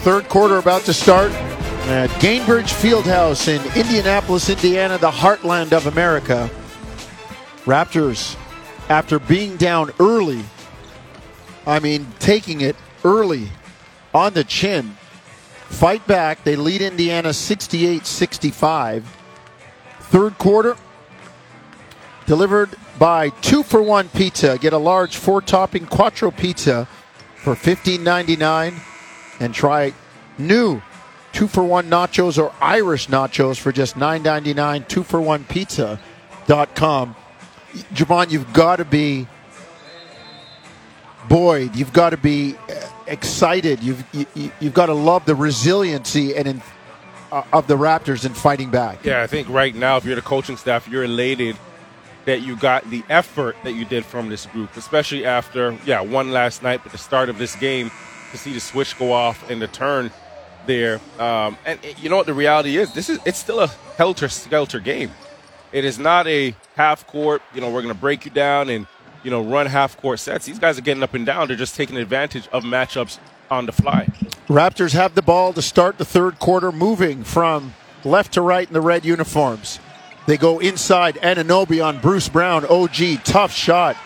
Third quarter about to start at Gainbridge Fieldhouse in Indianapolis, Indiana, the heartland of America. Raptors, after being down early, I mean, taking it early on the chin, fight back. They lead Indiana 68 65. Third quarter, delivered by two for one pizza. Get a large four topping quattro pizza for $15.99 and try new two for one nachos or Irish nachos for just $9.99. Two for one pizza.com. Jevohn, you've got to be Boyd, you've got to be uh, excited. You've you, you've got to love the resiliency and in, uh, of the Raptors in fighting back. Yeah, I think right now, if you're the coaching staff, you're elated that you got the effort that you did from this group, especially after yeah one last night, but the start of this game to see the switch go off and the turn there. Um, and you know what the reality is? This is it's still a helter skelter game. It is not a half court. You know, we're going to break you down and you know run half court sets. These guys are getting up and down. They're just taking advantage of matchups on the fly. Raptors have the ball to start the third quarter, moving from left to right in the red uniforms. They go inside Anunoby on Bruce Brown. OG, tough shot.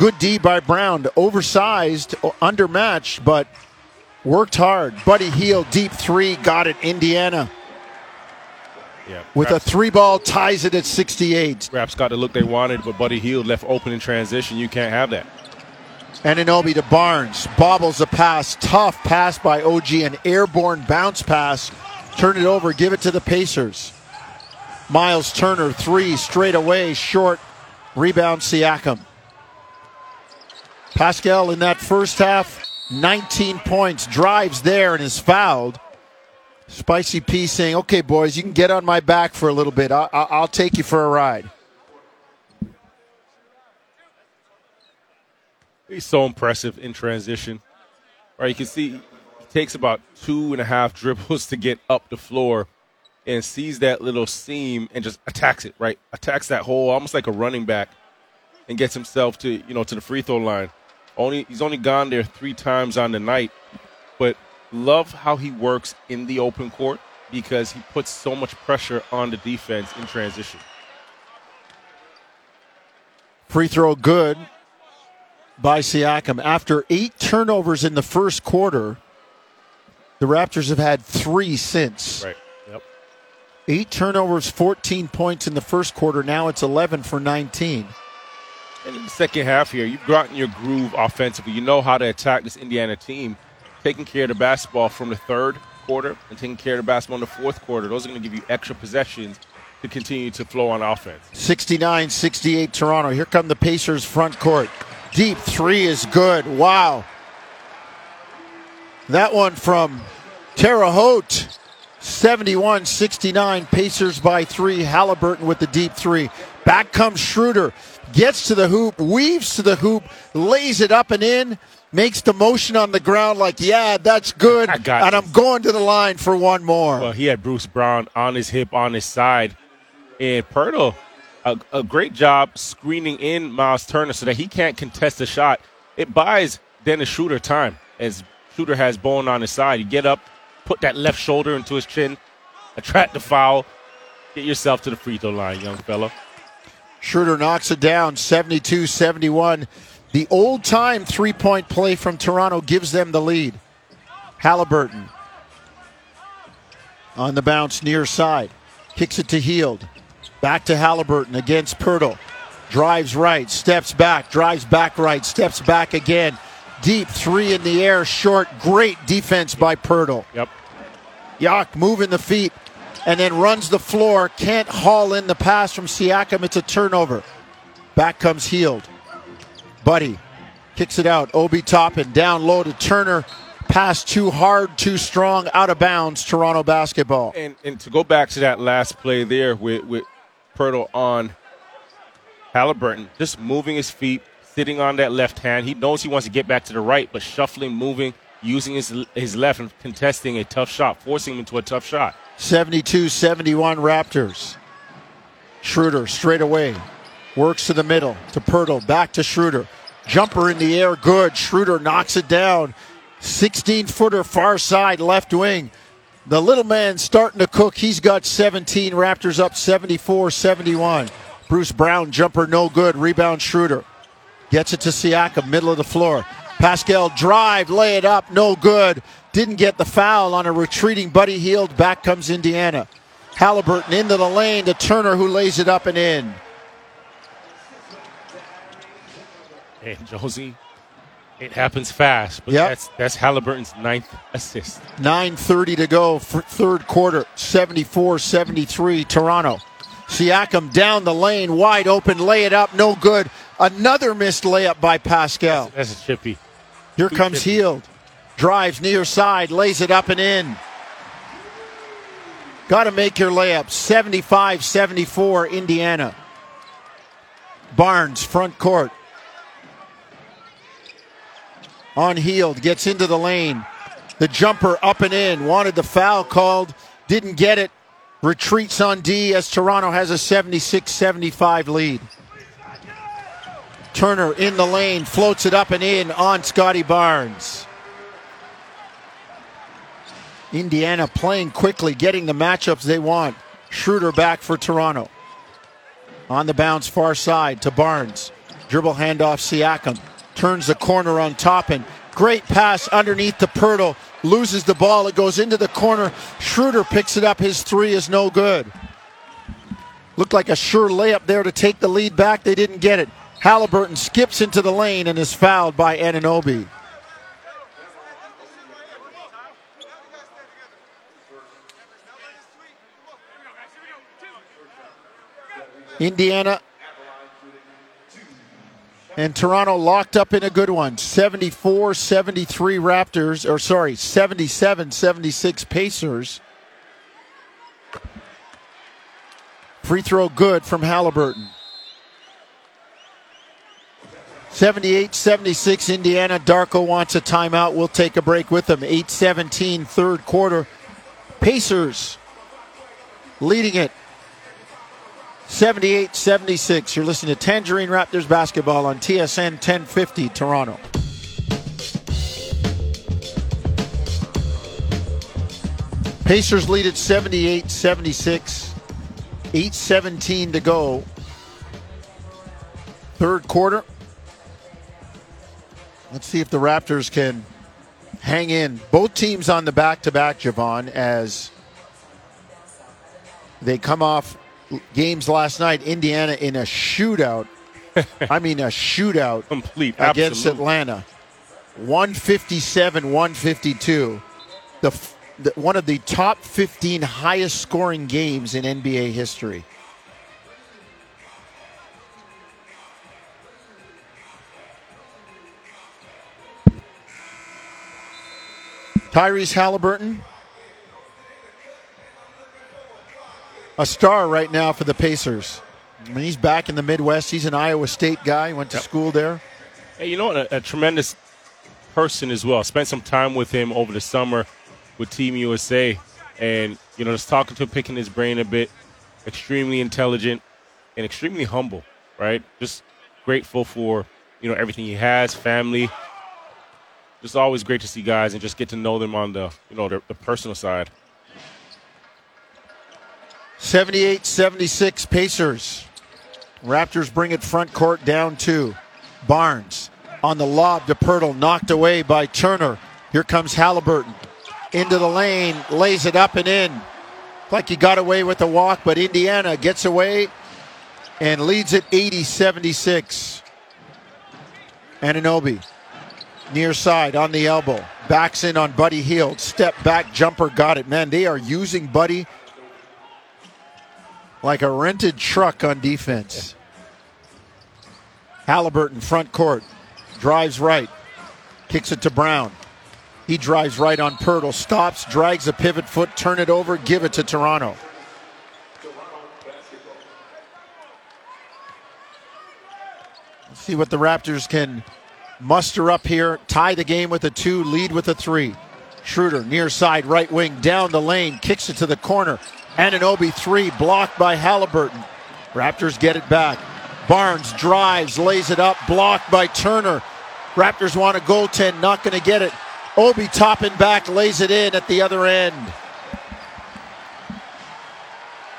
Good D by Brown. Oversized, undermatched, but worked hard. Buddy Hield, deep three, got it. Indiana. Yeah, With a three ball, ties it at 68. Raps got the look they wanted, but Buddy Hield left open in transition. You can't have that. Anunoby to Barnes. Bobbles a pass. Tough pass by OG. An airborne bounce pass. Turn it over. Give it to the Pacers. Miles Turner, three straight away, short. Rebound Siakam. Pascal in that first half, 19 points, drives there and is fouled. Spicy P saying, okay, boys, you can get on my back for a little bit. I- I- I'll take you for a ride. He's so impressive in transition. Right, you can see he takes about two and a half dribbles to get up the floor and sees that little seam and just attacks it, right? Attacks that hole almost like a running back and gets himself to, you know, to the free throw line. Only he's only gone there 3 times on the night, but love how he works in the open court because he puts so much pressure on the defense in transition. Free throw good by Siakam. After eight turnovers in the first quarter, the Raptors have had three since. Right. Yep. Eight turnovers, 14 points in the first quarter. Now it's 11 for 19. In the second half here, you've gotten your groove offensively. You know how to attack this Indiana team, taking care of the basketball from the third quarter and taking care of the basketball in the fourth quarter. Those are going to give you extra possessions to continue to flow on offense. 69 68 Toronto. Here come the Pacers front court. Deep three is good. Wow. That one from Terre Haute. 71 69. Pacers by three. Halliburton with the deep three. Back comes Schroeder. Gets to the hoop, weaves to the hoop, lays it up and in, makes the motion on the ground like, yeah, that's good. I got and this. I'm going to the line for one more. Well, he had Bruce Brown on his hip, on his side. And Poeltl, a, a great job screening in Miles Turner so that he can't contest the shot. It buys Dennis Schroeder time as Shooter has Bone on his side. You get up, put that left shoulder into his chin, attract the foul, get yourself to the free throw line, young fella. Schroeder knocks it down 72 71. The old time three point play from Toronto gives them the lead. Halliburton on the bounce near side. Kicks it to Hield. Back to Halliburton against Poeltl. Drives right, steps back, drives back right, steps back again. Deep three in the air, short. Great defense by Poeltl. Yep. Yak moving the feet and then runs the floor. Can't haul in the pass from Siakam. It's a turnover. Back comes Hield. Buddy kicks it out. Obi Toppin down low to Turner. Pass too hard, too strong, out of bounds. Toronto basketball. And and to go back to that last play there with with Poeltl on Halliburton, just moving his feet, sitting on that left hand. He knows he wants to get back to the right, but shuffling, moving, using his his left and contesting a tough shot, forcing him into a tough shot. 72 71 Raptors. Schroeder straight away. Works to the middle to Poeltl. Back to Schroeder. Jumper in the air, good. Schroeder knocks it down. 16 footer far side left wing. The little man starting to cook. He's got 17. Raptors up 74 71. Bruce Brown jumper no good. Rebound Schroeder. Gets it to Siakam, middle of the floor. Pascal drive, lay it up, no good. Didn't get the foul on a retreating Buddy Hield. Back comes Indiana. Halliburton into the lane to Turner, who lays it up and in. And Josie, it happens fast, but Yep. that's that's Halliburton's ninth assist. 9.30 to go, for third quarter, 74 73, Toronto. Siakam down the lane, wide open, lay it up, no good. Another missed layup by Pascal. That's a chippy. Here comes Hield. Drives near side, lays it up and in. Got to make your layup. 75 74, Indiana. Barnes, front court. On Hield, gets into the lane. The jumper up and in. Wanted the foul called, didn't get it. Retreats on D as Toronto has a 76 75 lead. Turner in the lane, floats it up and in on Scotty Barnes. Indiana playing quickly, getting the matchups they want. Schroeder back for Toronto. On the bounce, far side to Barnes. Dribble handoff, Siakam. Turns the corner on Toppin. Great pass underneath the Poeltl. Loses the ball. It goes into the corner. Schroeder picks it up. His three is no good. Looked like a sure layup there to take the lead back. They didn't get it. Halliburton skips into the lane and is fouled by Anunoby. Indiana and Toronto locked up in a good one. 74 73 Raptors, or sorry, 77 76 Pacers. Free throw good from Halliburton. 78 76 Indiana. Darko wants a timeout. We'll take a break with them. 8 17 third quarter. Pacers leading it 78 76. You're listening to Tangerine Raptors basketball on TSN 1050 Toronto. Pacers lead at 78 76. 8 17 to go. Third quarter. Let's see if the Raptors can hang in. Both teams on the back to back, Jevohn, as they come off games last night. Indiana in a shootout. I mean, a shootout Complete. against absolute. Atlanta. 157 152. The, the, one of the top 15 highest scoring games in NBA history. Tyrese Halliburton, a star right now for the Pacers. I mean, he's back in the Midwest. He's an Iowa State guy. Went to Yep. school there. Hey, you know what? A, a tremendous person as well. Spent some time with him over the summer with Team USA, and you know, just talking to him, picking his brain a bit. Extremely intelligent and extremely humble. Right? Just grateful for you know everything he has, family. Just always great to see guys and just get to know them on the you know the, the personal side. 78 76 Pacers. Raptors bring it front court down two. Barnes on the lob to Poeltl, knocked away by Turner. Here comes Halliburton. Into the lane, lays it up and in. Like he got away with the walk, but Indiana gets away and leads it 80 76. Anunoby near side on the elbow. Backs in on Buddy Hield. Step back jumper, got it. Man, they are using Buddy like a rented truck on defense. Halliburton front court drives right, kicks it to Brown. He drives right on Poeltl, stops, drags a pivot foot, turn it over, give it to Toronto. Let's see what the Raptors can muster up here. Tie the game with a two, lead with a three. Schroeder near side, right wing, down the lane, kicks it to the corner. And Anunoby three, blocked by Halliburton. Raptors get it back. Barnes drives, lays it up, blocked by Turner. Raptors want a goaltend, not going to get it. Obi Toppin back, lays it in at the other end.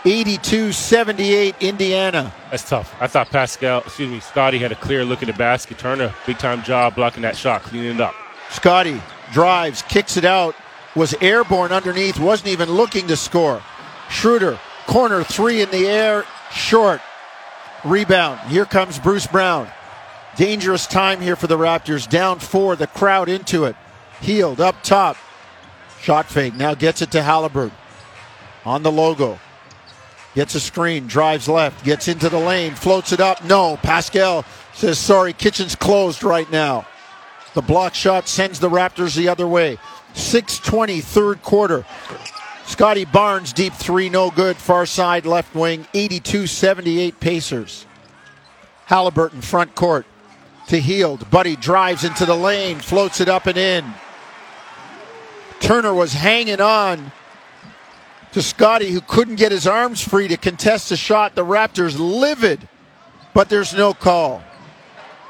82 78 Indiana. That's tough. I thought Pascal, excuse me, Scotty had a clear look at the basket. Turner, big time job blocking that shot, cleaning it up. Scotty drives, kicks it out, was airborne underneath, wasn't even looking to score. Schroeder, corner three in the air, short. Rebound. Here comes Bruce Brown. Dangerous time here for the Raptors. Down four, the crowd into it. Hield up top. Shot fake. Now gets it to Halliburton. On the logo. Gets a screen, drives left, gets into the lane, floats it up. No, Pascal says, sorry, kitchen's closed right now. The block shot sends the Raptors the other way. 620, third quarter. Scotty Barnes, deep three, no good. Far side, left wing, 82 78 Pacers. Halliburton, front court to Hield. Buddy drives into the lane, floats it up and in. Turner was hanging on to Scotty, who couldn't get his arms free to contest the shot. The Raptors livid, but there's no call.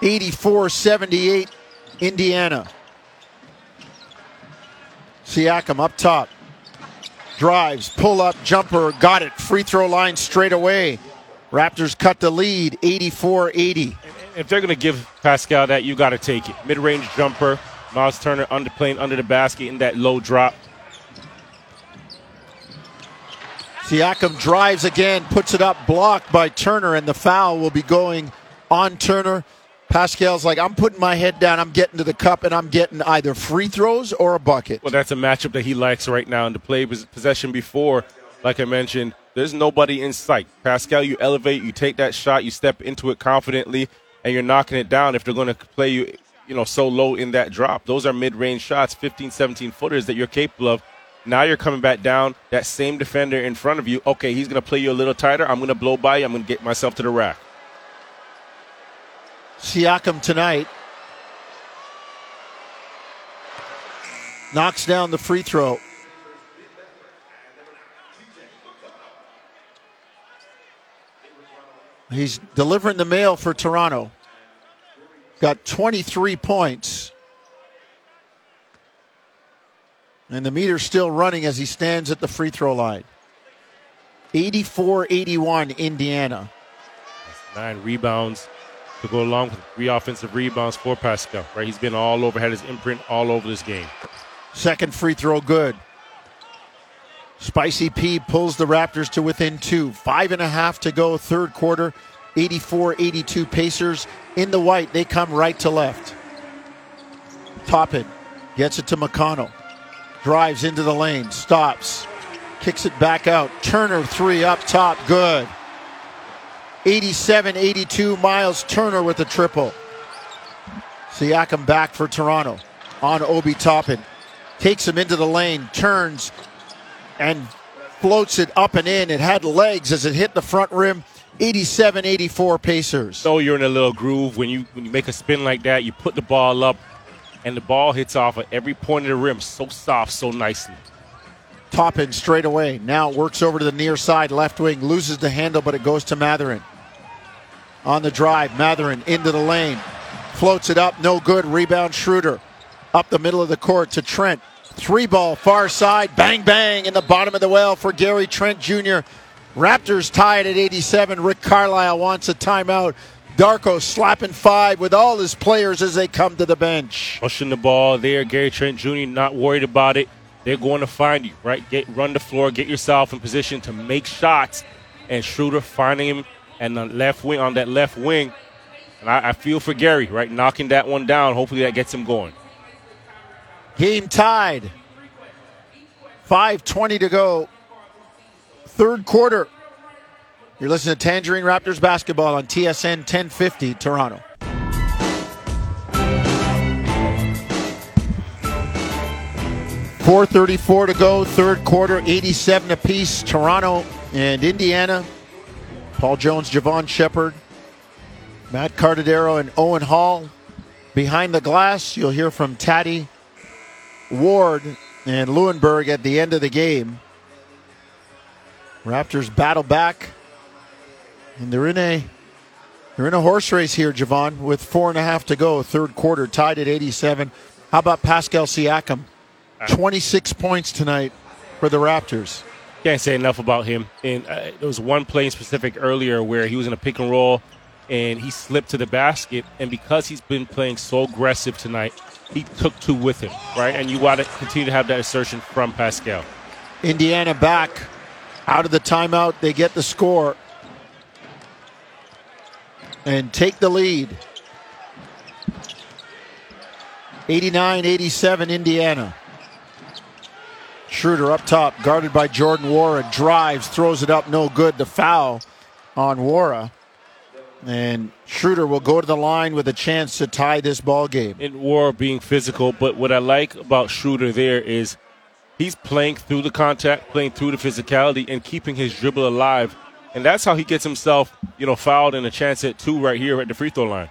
84 78, Indiana. Siakam up top. Drives, pull up, jumper, got it. Free throw line straight away. Raptors cut the lead 84 80. If they're going to give Pascal that, you got to take it. Mid range jumper, Miles Turner under playing under the basket in that low drop. Siakam drives again, puts it up, blocked by Turner, and the foul will be going on Turner. Pascal's like, I'm putting my head down, I'm getting to the cup, and I'm getting either free throws or a bucket. Well, that's a matchup that he likes right now. And to play possession before, like I mentioned, there's nobody in sight. Pascal, you elevate, you take that shot, you step into it confidently, and you're knocking it down if they're going to play you, you know, so low in that drop. Those are mid-range shots, 15, 17 footers that you're capable of. Now you're coming back down. That same defender in front of you. Okay, he's going to play you a little tighter. I'm going to blow by you. I'm going to get myself to the rack. Siakam tonight knocks down the free throw. He's delivering the mail for Toronto. Got 23 points. And the meter's still running as he stands at the free throw line. 84 81, Indiana. Nine rebounds to go along with three offensive rebounds for Pascal, right? He's been all over, had his imprint all over this game. Second free throw good. Spicy P pulls the Raptors to within two. Five and a half to go, third quarter. 84 82 Pacers in the white. They come right to left. Toppin gets it to McConnell. Drives into the lane, stops, kicks it back out. Turner three up top, good. 87 82 Miles Turner with a triple. Siakam back for Toronto on Obi Toppin. Takes him into the lane, turns, and floats it up and in. It had legs as it hit the front rim. 87 84 Pacers. So you're in a little groove when you when you make a spin like that, you put the ball up and the ball hits off at every point of the rim so soft, so nicely. Toppin straight away. Now works over to the near side, left wing, loses the handle, but it goes to Mathurin. On the drive, Mathurin into the lane. Floats it up, no good. Rebound Schroeder. Up the middle of the court to Trent. Three ball, far side, bang bang in the bottom of the well for Gary Trent Jr. Raptors tied at 87. Rick Carlisle wants a timeout. Darko slapping five with all his players as they come to the bench. Pushing the ball there. Gary Trent Jr. not worried about it. They're going to find you, right? Get run the floor, get yourself in position to make shots. And Schroeder finding him and the left wing on that left wing. And I, I feel for Gary, right? Knocking that one down. Hopefully that gets him going. Game tied. 5.20 to go. Third quarter. You're listening to Tangerine Raptors basketball on TSN 1050 Toronto. Four thirty-four to go, third quarter, eighty-seven apiece. Toronto and Indiana. Paul Jones, Jevohn Shepherd, Matt Cardadero, and Owen Hall. Behind the glass, you'll hear from Taddy Ward and Lewenberg at the end of the game. Raptors battle back, and they're in a they're in a horse race here, Jevohn, with four and a half to go. Third quarter, tied at 87. How about Pascal Siakam? 26 points tonight for the Raptors. Can't say enough about him. And uh, there was one play in specific earlier where he was in a pick and roll and he slipped to the basket. And because he's been playing so aggressive tonight, he took two with him, right? And you want to continue to have that assertion from Pascal. Indiana back out of the timeout. They get the score and take the lead. 89 87 Indiana. Schroeder up top, guarded by Jordan Nwora, drives, throws it up, no good. The foul on Nwora. And Schroeder will go to the line with a chance to tie this ball game. In Nwora being physical, but what I like about Schroeder there is he's playing through the contact, playing through the physicality, and keeping his dribble alive. And that's how he gets himself, you know, fouled and a chance at two right here at the free throw line.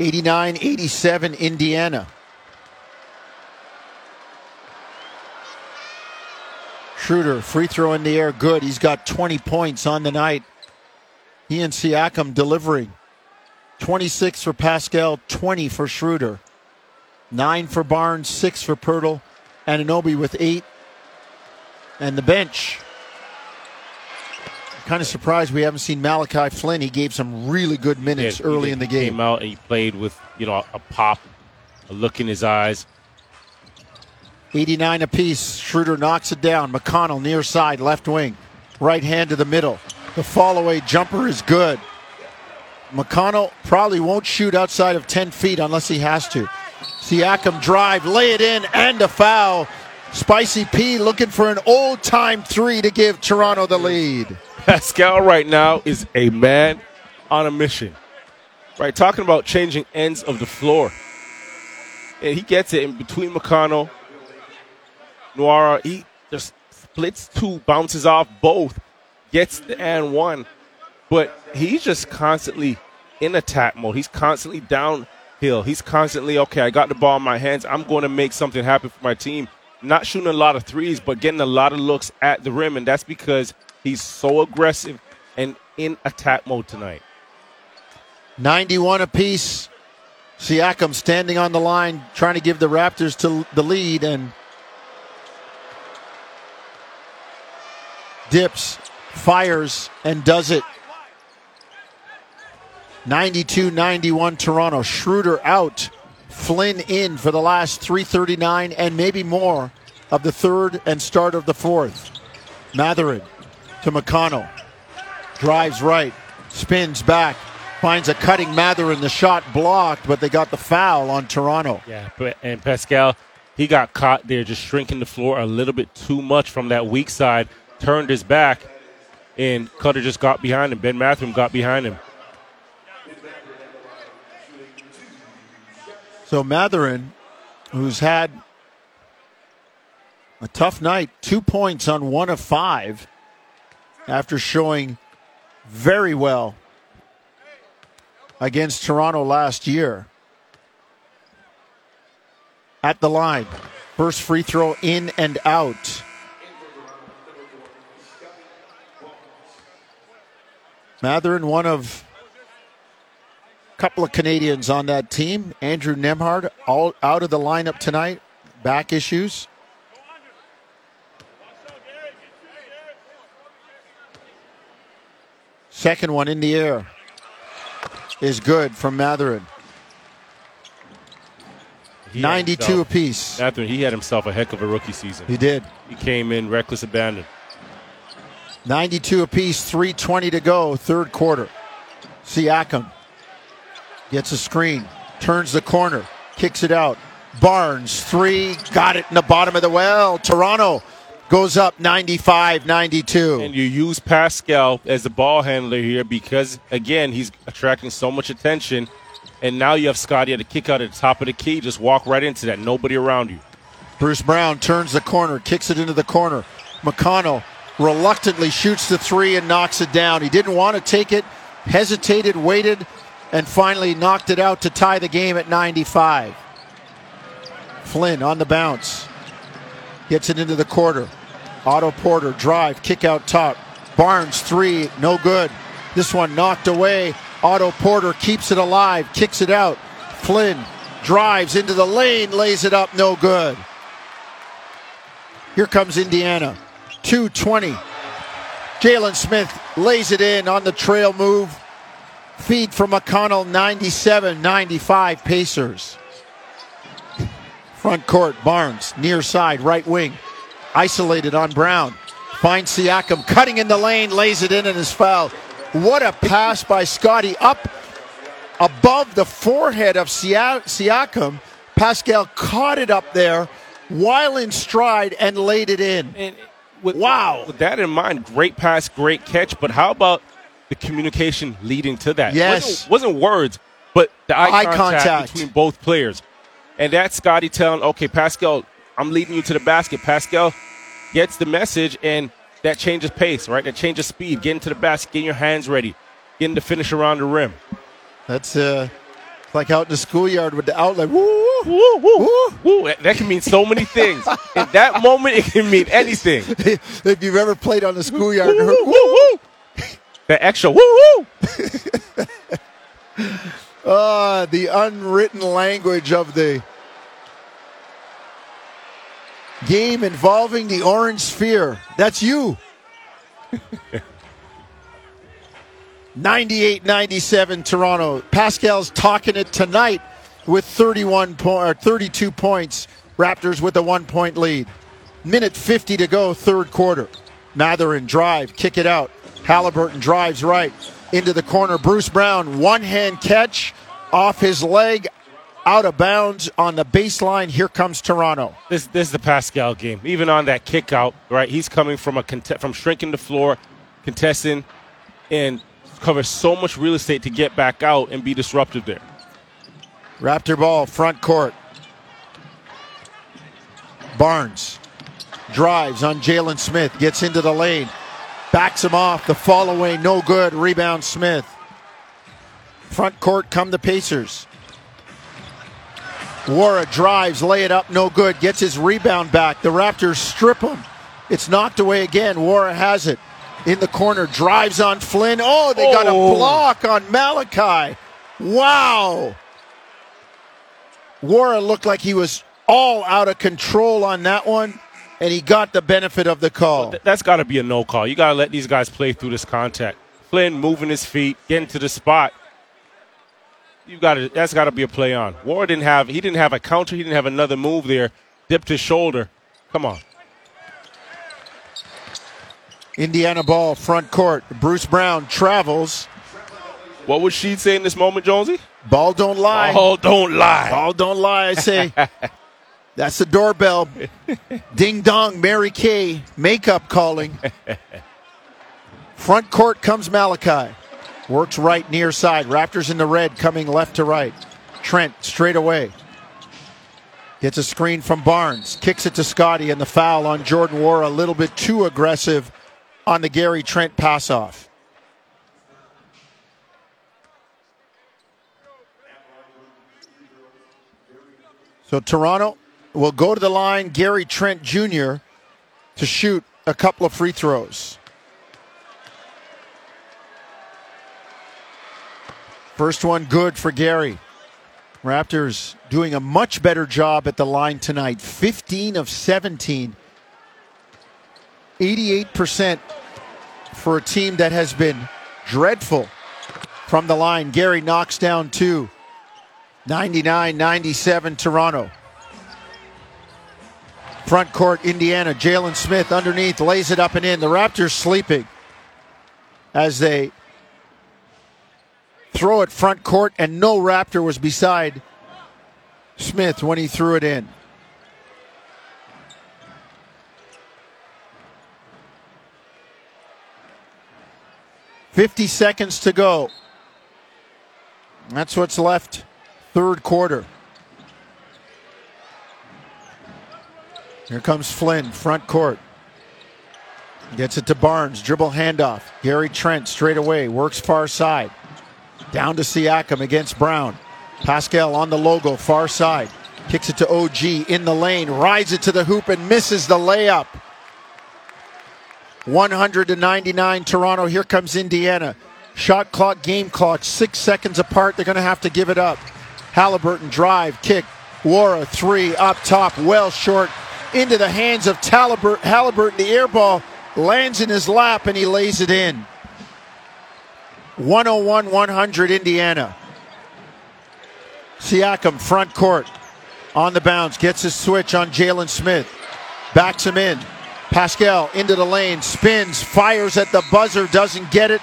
89 87 Indiana. Schroeder, free throw in the air, good. He's got 20 points on the night. He and Siakam delivering. 26 for Pascal, 20 for Schroeder. 9 for Barnes, 6 for Poeltl. Anunoby with 8. And the bench. Kind of surprised we haven't seen Malachi Flynn. He gave some really good minutes Yeah, early in the game. Came out and he played with, you know, a pop, a look in his eyes. 89 apiece. Schroeder knocks it down. McConnell near side, left wing. Right hand to the middle. The fall away jumper is good. McConnell probably won't shoot outside of 10 feet unless he has to. Siakam drive, lay it in, and a foul. Spicy P looking for an old time three to give Toronto the lead. Pascal right now is a man on a mission. Right, talking about changing ends of the floor. And he gets it in between McConnell, Nwora. He just splits two, bounces off both, gets the and one. But he's just constantly in attack mode. He's constantly downhill. He's constantly, okay, I got the ball in my hands. I'm going to make something happen for my team. Not shooting a lot of threes, but getting a lot of looks at the rim. And that's because he's so aggressive and in attack mode tonight. 91 apiece. Siakam standing on the line, trying to give the Raptors to the lead, and dips, fires, and does it. 92 91 Toronto. Schroeder out. Flynn in for the last 339 and maybe more of the third and start of the fourth. Mathurin to McConnell. Drives right. Spins back. Finds a cutting Mathurin. The shot blocked, but they got the foul on Toronto. Yeah, and Pascal, he got caught there just shrinking the floor a little bit too much from that weak side, turned his back, and Cutter just got behind him. Ben Mathurin got behind him. So Mathurin, who's had a tough night, two points on one of five after showing very well against Toronto last year. At the line, first free throw in and out. Mathurin, one of couple of Canadians on that team. Andrew Nembhard, all out of the lineup tonight. Back issues. Second one in the air is good from Mathurin. He 92 himself- apiece. Mathurin, he had himself a heck of a rookie season. He did. He came in reckless abandon. 92 apiece, 320 to go, third quarter. Siakam gets a screen, turns the corner, kicks it out. Barnes, three, got it in the bottom of the well. Toronto goes up 95 92. And you use Pascal as the ball handler here because, again, he's attracting so much attention. And now you have Scotty at the kick out at the top of the key. Just walk right into that. Nobody around you. Bruce Brown turns the corner, kicks it into the corner. McConnell reluctantly shoots the three and knocks it down. He didn't want to take it, hesitated, waited, and finally knocked it out to tie the game at 95. Flynn on the bounce. Gets it into the quarter. Otto Porter drive, kick out top. Barnes three, no good. This one knocked away Otto Porter keeps it alive, kicks it out. Flynn drives into the lane, lays it up, no good. Here comes Indiana. 220. Jalen Smith lays it in on the trail move. Feed from McConnell 97 95 Pacers. Front court, Barnes, near side, right wing. Isolated on Brown. Finds Siakam cutting in the lane, lays it in and is fouled. What a pass by Scotty up above the forehead of Siakam. Pascal caught it up there while in stride and laid it in. And with, wow. With that in mind, great pass, great catch. But how about the communication leading to that? Yes. It wasn't, wasn't words, but the eye, eye contact, contact, between both players. And that's Scotty telling, okay, Pascal, I'm leading you to the basket. Pascal gets the message, and that changes pace, right? That changes speed. Getting to the basket, getting your hands ready, getting to finish around the rim. That's uh, like out in the schoolyard with the outlet. Woo, woo, woo, woo. woo. That, that can mean so many things. In that moment, it can mean anything. if you've ever played on the schoolyard, woo, woo, woo, woo. That extra woo woo. uh, the unwritten language of the game involving the orange sphere. That's you. 98 97 Toronto. Pascal's talking it tonight with 31 po- or 32 points. Raptors with a one point lead. Minute 50 to go, third quarter. Mathurin drive, kick it out. Halliburton drives right into the corner. Bruce Brown, one hand catch off his leg out of bounds on the baseline. Here comes Toronto. This, this is the Pascal game. Even on that kick out, right? He's coming from a from shrinking the floor, contesting, and covers so much real estate to get back out and be disruptive there. Raptor ball, front court. Barnes drives on Jalen Smith, gets into the lane, backs him off. The fall away, no good. Rebound Smith. Front court come the Pacers. Nwora drives, lay it up, no good. Gets his rebound back. The Raptors strip him. It's knocked away again. Nwora has it in the corner, drives on Flynn. Oh, they got oh. a block on Malachi. Wow. Nwora looked like he was all out of control on that one, and he got the benefit of the call. That's got to be a no call. You got to let these guys play through this contact. Flynn moving his feet, getting to the spot you got to that's got to be a play on. Ward didn't have he didn't have a counter. He didn't have another move there. Dipped his shoulder. Come on. Indiana ball front court. Bruce Brown travels. What would she say in this moment, Jonesy? Ball don't lie. Ball don't lie. Ball don't lie. I say. That's the doorbell. Ding dong, Mary Kay, makeup calling. Front court comes Malachi. Works right near side. Raptors in the red coming left to right. Trent straight away. Gets a screen from Barnes. Kicks it to Scotty and the foul on Jordan War a little bit too aggressive on the Gary Trent pass off. So Toronto will go to the line, Gary Trent Jr. to shoot a couple of free throws. First one good for Gary. Raptors doing a much better job at the line tonight. 15 of 17. 88% for a team that has been dreadful from the line. Gary knocks down two. 99 97 Toronto. Front court, Indiana. Jalen Smith underneath lays it up and in. The Raptors sleeping as they throw it front court, and no Raptor was beside Smith when he threw it in. Fifty seconds to go. That's what's left. Third quarter. Here comes Flynn, front court. Gets it to Barnes, dribble handoff. Gary Trent straight away, works far side. Down to Siakam against Brown. Pascal on the logo, far side. Kicks it to OG in the lane, rides it to the hoop and misses the layup. 100 to 99 Toronto. Here comes Indiana. Shot clock, game clock, six seconds apart. They're going to have to give it up. Halliburton drive, kick, Nwora three up top, well short into the hands of Halliburton. The air ball lands in his lap and he lays it in. 101 100 Indiana. Siakam front court on the bounce, gets his switch on Jalen Smith, backs him in. Pascal into the lane, spins, fires at the buzzer, doesn't get it.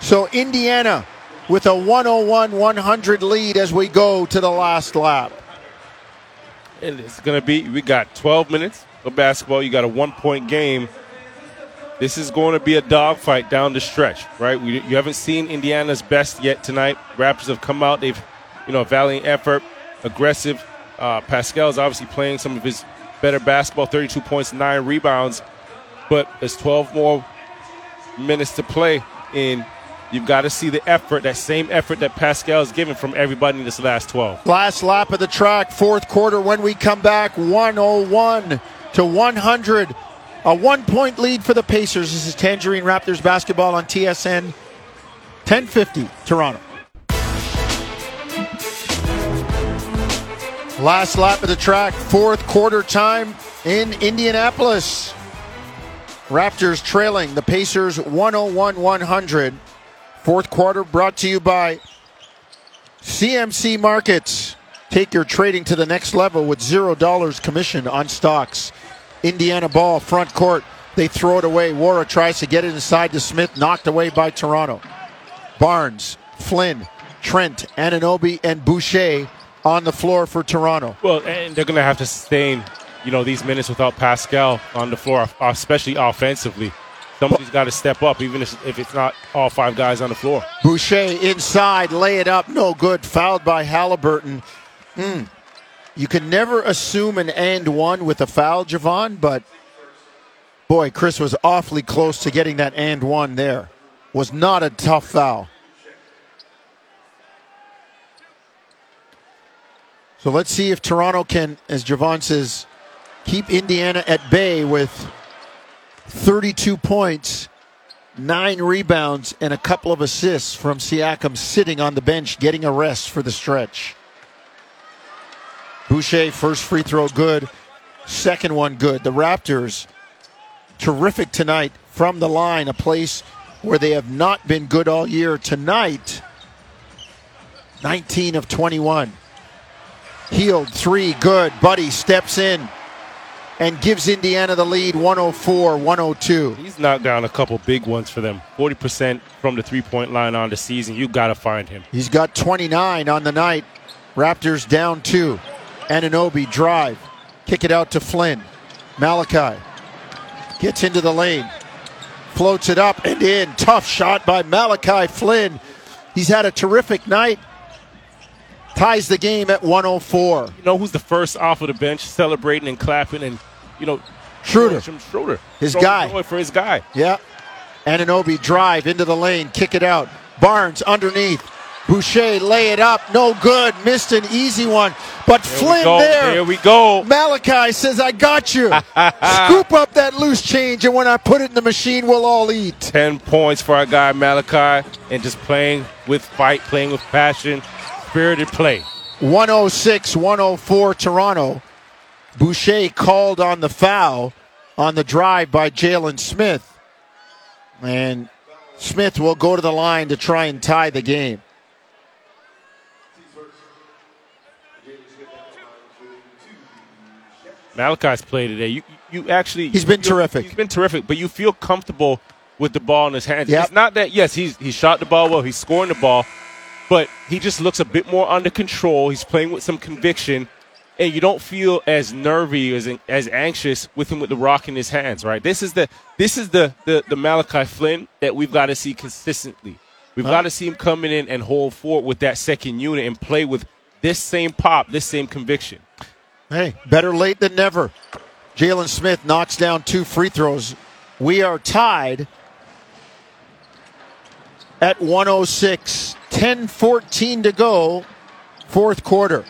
So Indiana with a 101 100 lead as we go to the last lap. And it's going to be, we got 12 minutes of basketball. You got a one point game. This is going to be a dogfight down the stretch, right? We, you haven't seen Indiana's best yet tonight. Raptors have come out. They've, you know, valiant effort, aggressive. Uh, is obviously playing some of his better basketball 32 points, nine rebounds. But there's 12 more minutes to play. And You've got to see the effort, that same effort that Pascal is giving from everybody in this last 12. Last lap of the track, fourth quarter. When we come back, 101 to 100. A one point lead for the Pacers. This is Tangerine Raptors basketball on TSN 1050 Toronto. Last lap of the track, fourth quarter time in Indianapolis. Raptors trailing the Pacers 101 100. Fourth quarter brought to you by CMC Markets. Take your trading to the next level with $0 commission on stocks. Indiana ball, front court. They throw it away. Nwora tries to get it inside to Smith, knocked away by Toronto. Barnes, Flynn, Trent, Anunoby, and Boucher on the floor for Toronto. Well, and they're going to have to sustain, you know, these minutes without Pascal on the floor, especially offensively. Somebody's got to step up, even if it's not all five guys on the floor. Boucher inside, lay it up, no good. Fouled by Halliburton. Mm. You can never assume an and one with a foul, Jevohn, but boy, Chris was awfully close to getting that and one there. Was not a tough foul. So let's see if Toronto can, as Jevohn says, keep Indiana at bay with 32 points, nine rebounds, and a couple of assists from Siakam sitting on the bench getting a rest for the stretch. Boucher, first free throw good, second one good. The Raptors, terrific tonight from the line, a place where they have not been good all year. Tonight, 19 of 21. Hield three, good. Buddy steps in and gives Indiana the lead 104 102. He's knocked down a couple big ones for them. 40% from the three point line on the season. You got to find him. He's got 29 on the night. Raptors down two. Anunoby drive. Kick it out to Flynn. Malachi gets into the lane. Floats it up and in. Tough shot by Malachi Flynn. He's had a terrific night ties the game at 104. You know who's the first off of the bench celebrating and clapping and you know, Schroeder. Schroeder. His guy. For his guy. Yeah. Anunoby drive into the lane, kick it out. Barnes underneath. Boucher lay it up, no good. Missed an easy one, but there Flynn there. There we go. Malachi says, "I got you. Scoop up that loose change, and when I put it in the machine, we'll all eat." Ten points for our guy Malachi, and just playing with fight, playing with passion, spirited play. 106, 104 Toronto. Boucher called on the foul on the drive by Jalen Smith. And Smith will go to the line to try and tie the game. Malachi's played today. You you actually he's been terrific. He's been terrific, but you feel comfortable with the ball in his hands. Yep. It's not that yes, he's he shot the ball well, he's scoring the ball, but he just looks a bit more under control. He's playing with some conviction and you don't feel as nervy as as anxious with him with the rock in his hands, right? This is the this is the the, the Malachi Flynn that we've got to see consistently. We've huh? got to see him coming in and hold forward with that second unit and play with this same pop, this same conviction. Hey, better late than never. Jalen Smith knocks down two free throws. We are tied at 106. 10 14 to go, fourth quarter.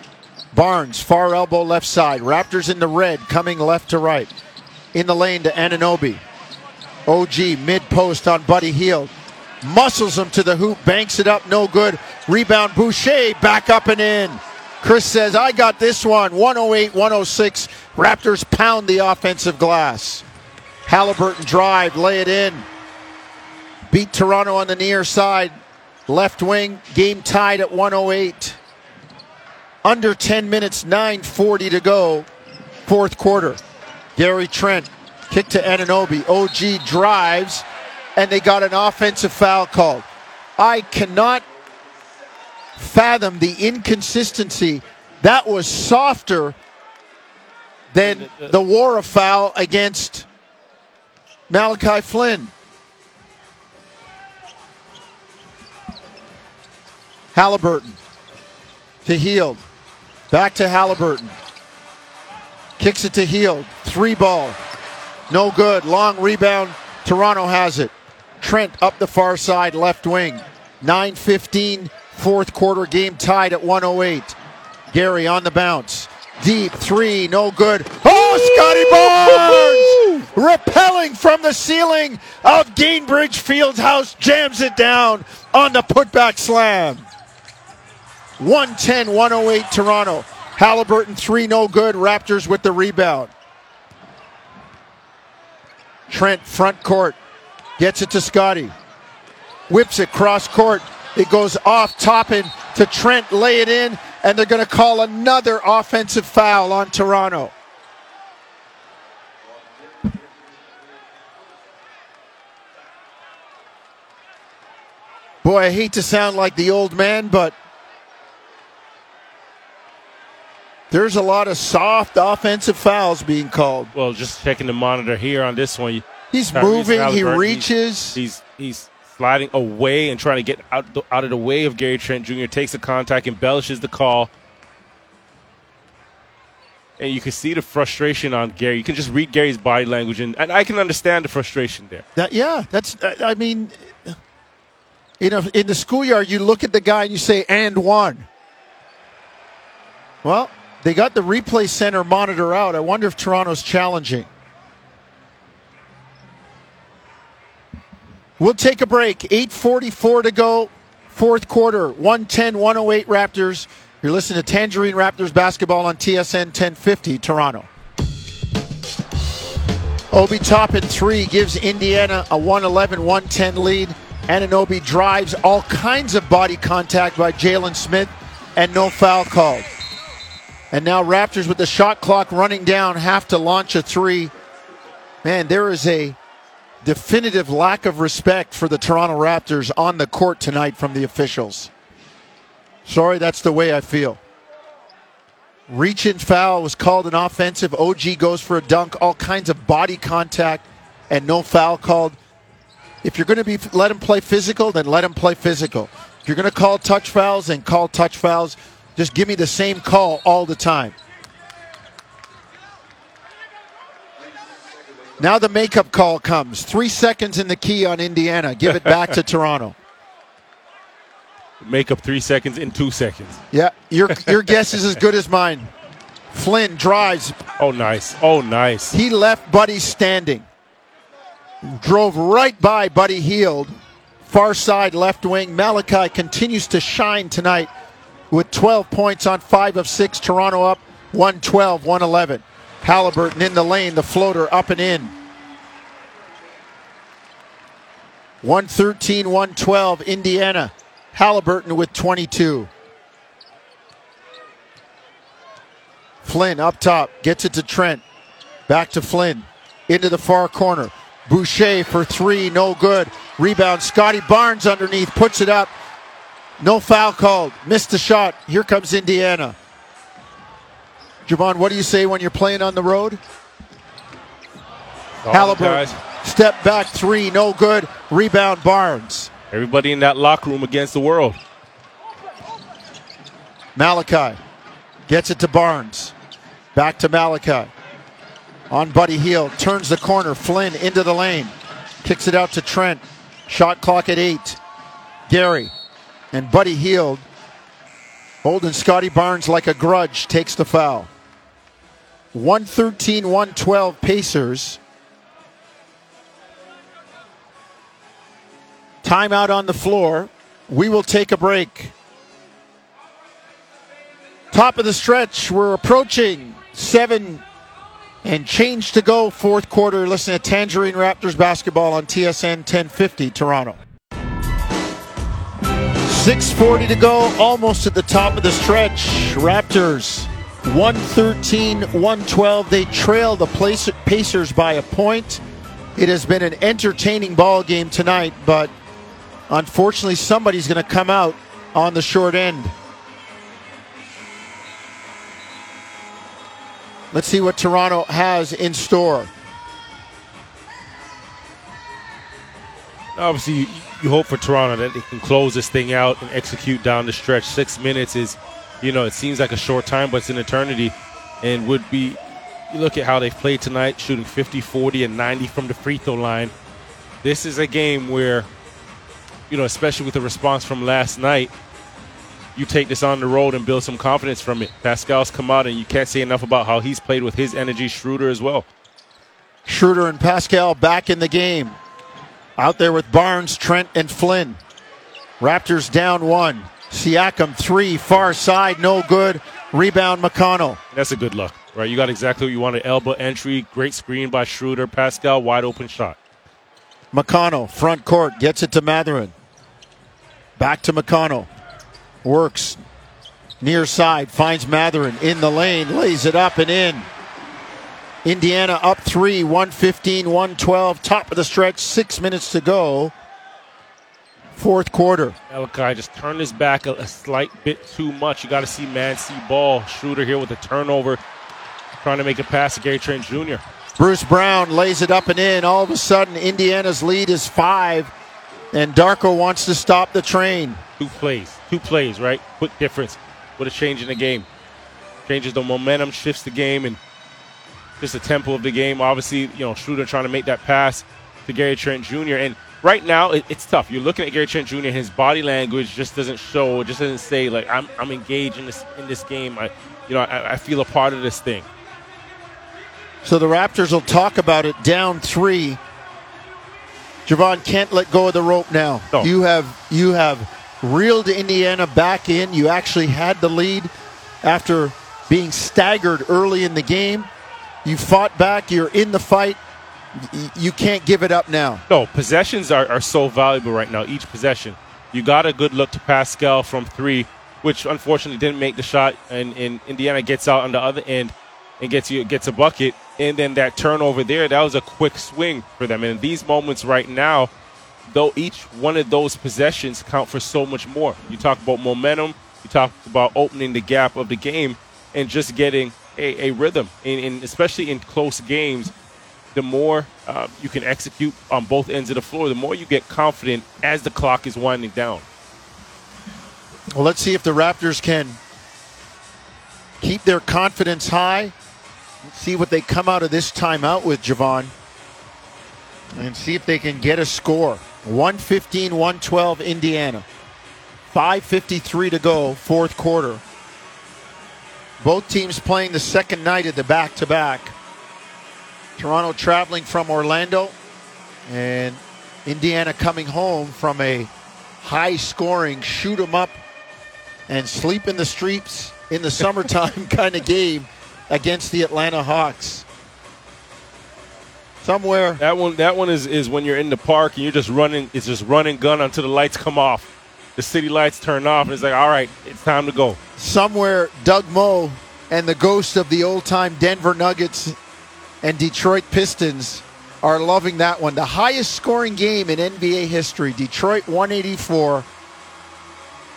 Barnes, far elbow left side. Raptors in the red, coming left to right. In the lane to Anunoby. OG mid post on Buddy Hield. muscles him to the hoop, banks it up, no good. Rebound, Boucher back up and in. Chris says, I got this one. 108 106. Raptors pound the offensive glass. Halliburton drive, lay it in. Beat Toronto on the near side. Left wing, game tied at 108. Under 10 minutes, 9.40 to go. Fourth quarter. Gary Trent, kick to Anunoby. OG drives, and they got an offensive foul called. I cannot fathom the inconsistency. That was softer than the Nwora foul against Malachi Flynn. Halliburton to Hield. Back to Halliburton. Kicks it to Hield. Three ball. No good. Long rebound. Toronto has it. Trent up the far side, left wing. 9.15, fourth quarter game tied at 108. Gary on the bounce. Deep three, no good. Oh, Scottie Barnes! Repelling from the ceiling of Gainbridge Fieldhouse, jams it down on the putback slam. 110 108 Toronto. Halliburton, three no good. Raptors with the rebound. Trent, front court, gets it to Scottie. Whips it cross court. It goes off Toppin to Trent, lay it in, and they're going to call another offensive foul on Toronto. Boy, I hate to sound like the old man, but there's a lot of soft offensive fouls being called. Well, just checking the monitor here on this one. He's Tyrese moving, he reaches. He's, he's he's sliding away and trying to get out the, out of the way of Gary Trent Jr. Takes the contact, embellishes the call, and you can see the frustration on Gary. You can just read Gary's body language, and, and I can understand the frustration there. That, yeah, that's. uh, I mean, you know, in the schoolyard, you look at the guy and you say, "And one." Well, they got the replay center monitor out. I wonder if Toronto's challenging. We'll take a break. 8:44 to go. Fourth quarter. 110 108 Raptors. You're listening to Tangerine Raptors basketball on TSN 1050 Toronto. Obi Toppin three gives Indiana a 111 110 lead. Anunoby drives all kinds of body contact by Jalen Smith and no foul called. And now Raptors with the shot clock running down have to launch a three. Man, there is a definitive lack of respect for the Toronto Raptors on the court tonight from the officials. Sorry, that's the way I feel. Reach in foul was called an offensive. OG goes for a dunk, all kinds of body contact, and no foul called. If you're going to be let him play physical, then let him play physical. If you're going to call touch fouls, then call touch fouls. Just give me the same call all the time. Now the makeup call comes. Three seconds in the key on Indiana. Give it back to Toronto. Make up three seconds in two seconds. Yeah, your your guess is as good as mine. Flynn drives. Oh, nice. Oh, nice. He left Buddy standing. Drove right by Buddy Hield. Far side left wing. Malachi continues to shine tonight with 12 points on 5 of 6. Toronto up 112 111. Halliburton in the lane, the floater up and in. 113 112, Indiana. Halliburton with 22. Flynn up top, gets it to Trent. Back to Flynn. Into the far corner. Boucher for three, no good. Rebound, Scottie Barnes underneath, puts it up. No foul called. Missed the shot. Here comes Indiana. Jevohn, what do you say when you're playing on the road? Oh, Halliburton. Step back three, no good. Rebound Barnes. Everybody in that locker room against the world. Malachi gets it to Barnes. Back to Malachi. On Buddy Hield. Turns the corner. Flynn into the lane. Kicks it out to Trent. Shot clock at eight. Gary and Buddy Hield holding Scottie Barnes like a grudge takes the foul. 113 112 Pacers. Timeout on the floor. We will take a break. Top of the stretch. We're approaching seven and change to go fourth quarter. Listen to Tangerine Raptors basketball on TSN 1050 Toronto. 6.40 to go, almost at the top of the stretch. Raptors 113 112. They trail the Pacers by a point. It has been an entertaining ball game tonight, but unfortunately, somebody's going to come out on the short end. Let's see what Toronto has in store. Obviously, you, hope for Toronto that they can close this thing out and execute down the stretch. Six minutes is, you know, it seems like a short time, but it's an eternity. And would be, you look at how they've played tonight, shooting 50, 40, and 90 from the free throw line. This is a game where, you know, especially with the response from last night, you take this on the road and build some confidence from it. Pascal's come out, and you can't say enough about how he's played with his energy. Schroeder as well. Schroeder and Pascal back in the game. Out there with Barnes, Trent, and Flynn. Raptors down one. Siakam three, far side, no good. Rebound McConnell. That's a good look, right? You got exactly what you wanted. Elbow entry, great screen by Schroeder. Pascal, wide open shot. McConnell, front court, gets it to Mathurin. Back to McConnell. Works near side, finds Mathurin in the lane, lays it up and in. Indiana up three, 115, 112, top of the stretch, six minutes to go. Fourth quarter. Malachi just turned his back a, a slight bit too much. You got to see man see ball. Schroeder here with a turnover, trying to make a pass to Gary Trent Jr. Bruce Brown lays it up and in. All of a sudden, Indiana's lead is five, and Darko wants to stop the train. Two plays, two plays, right? Quick difference. What a change in the game. Changes the momentum, shifts the game, and just the tempo of the game. Obviously, you know, Schroeder trying to make that pass to Gary Trent Jr. And right now, it, it's tough. You're looking at Gary Trent Jr. His body language just doesn't show. It just doesn't say like I'm, I'm engaged in this in this game. I, you know, I, I feel a part of this thing. So the Raptors will talk about it down three. Jevohn can't let go of the rope now. No. You have you have reeled Indiana back in. You actually had the lead after being staggered early in the game. You fought back. You're in the fight. You can't give it up now. No, possessions are, are so valuable right now. Each possession. You got a good look to Pascal from three, which unfortunately didn't make the shot, and, and Indiana gets out on the other end and gets you gets a bucket, and then that turnover there, that was a quick swing for them. And these moments right now, though each one of those possessions count for so much more. You talk about momentum, you talk about opening the gap of the game, and just getting a, a rhythm, and, especially in close games, the more uh, you can execute on both ends of the floor, the more you get confident as the clock is winding down. Well, let's see if the Raptors can keep their confidence high. Let's See what they come out of this timeout with, Jevohn. And see if they can get a score. 115 112 Indiana. 5.53 to go, fourth quarter. Both teams playing the second night of the back to back. Toronto traveling from Orlando and Indiana coming home from a high scoring shoot 'em up and sleep in the streets in the summertime kind of game against the Atlanta Hawks. Somewhere that one that one is, is when you're in the park and you're just running it's just running gun until the lights come off the city lights turn off, and it's like, all right, it's time to go. Somewhere, Doug Moe and the ghost of the old time Denver Nuggets and Detroit Pistons are loving that one. The highest scoring game in NBA history Detroit 184,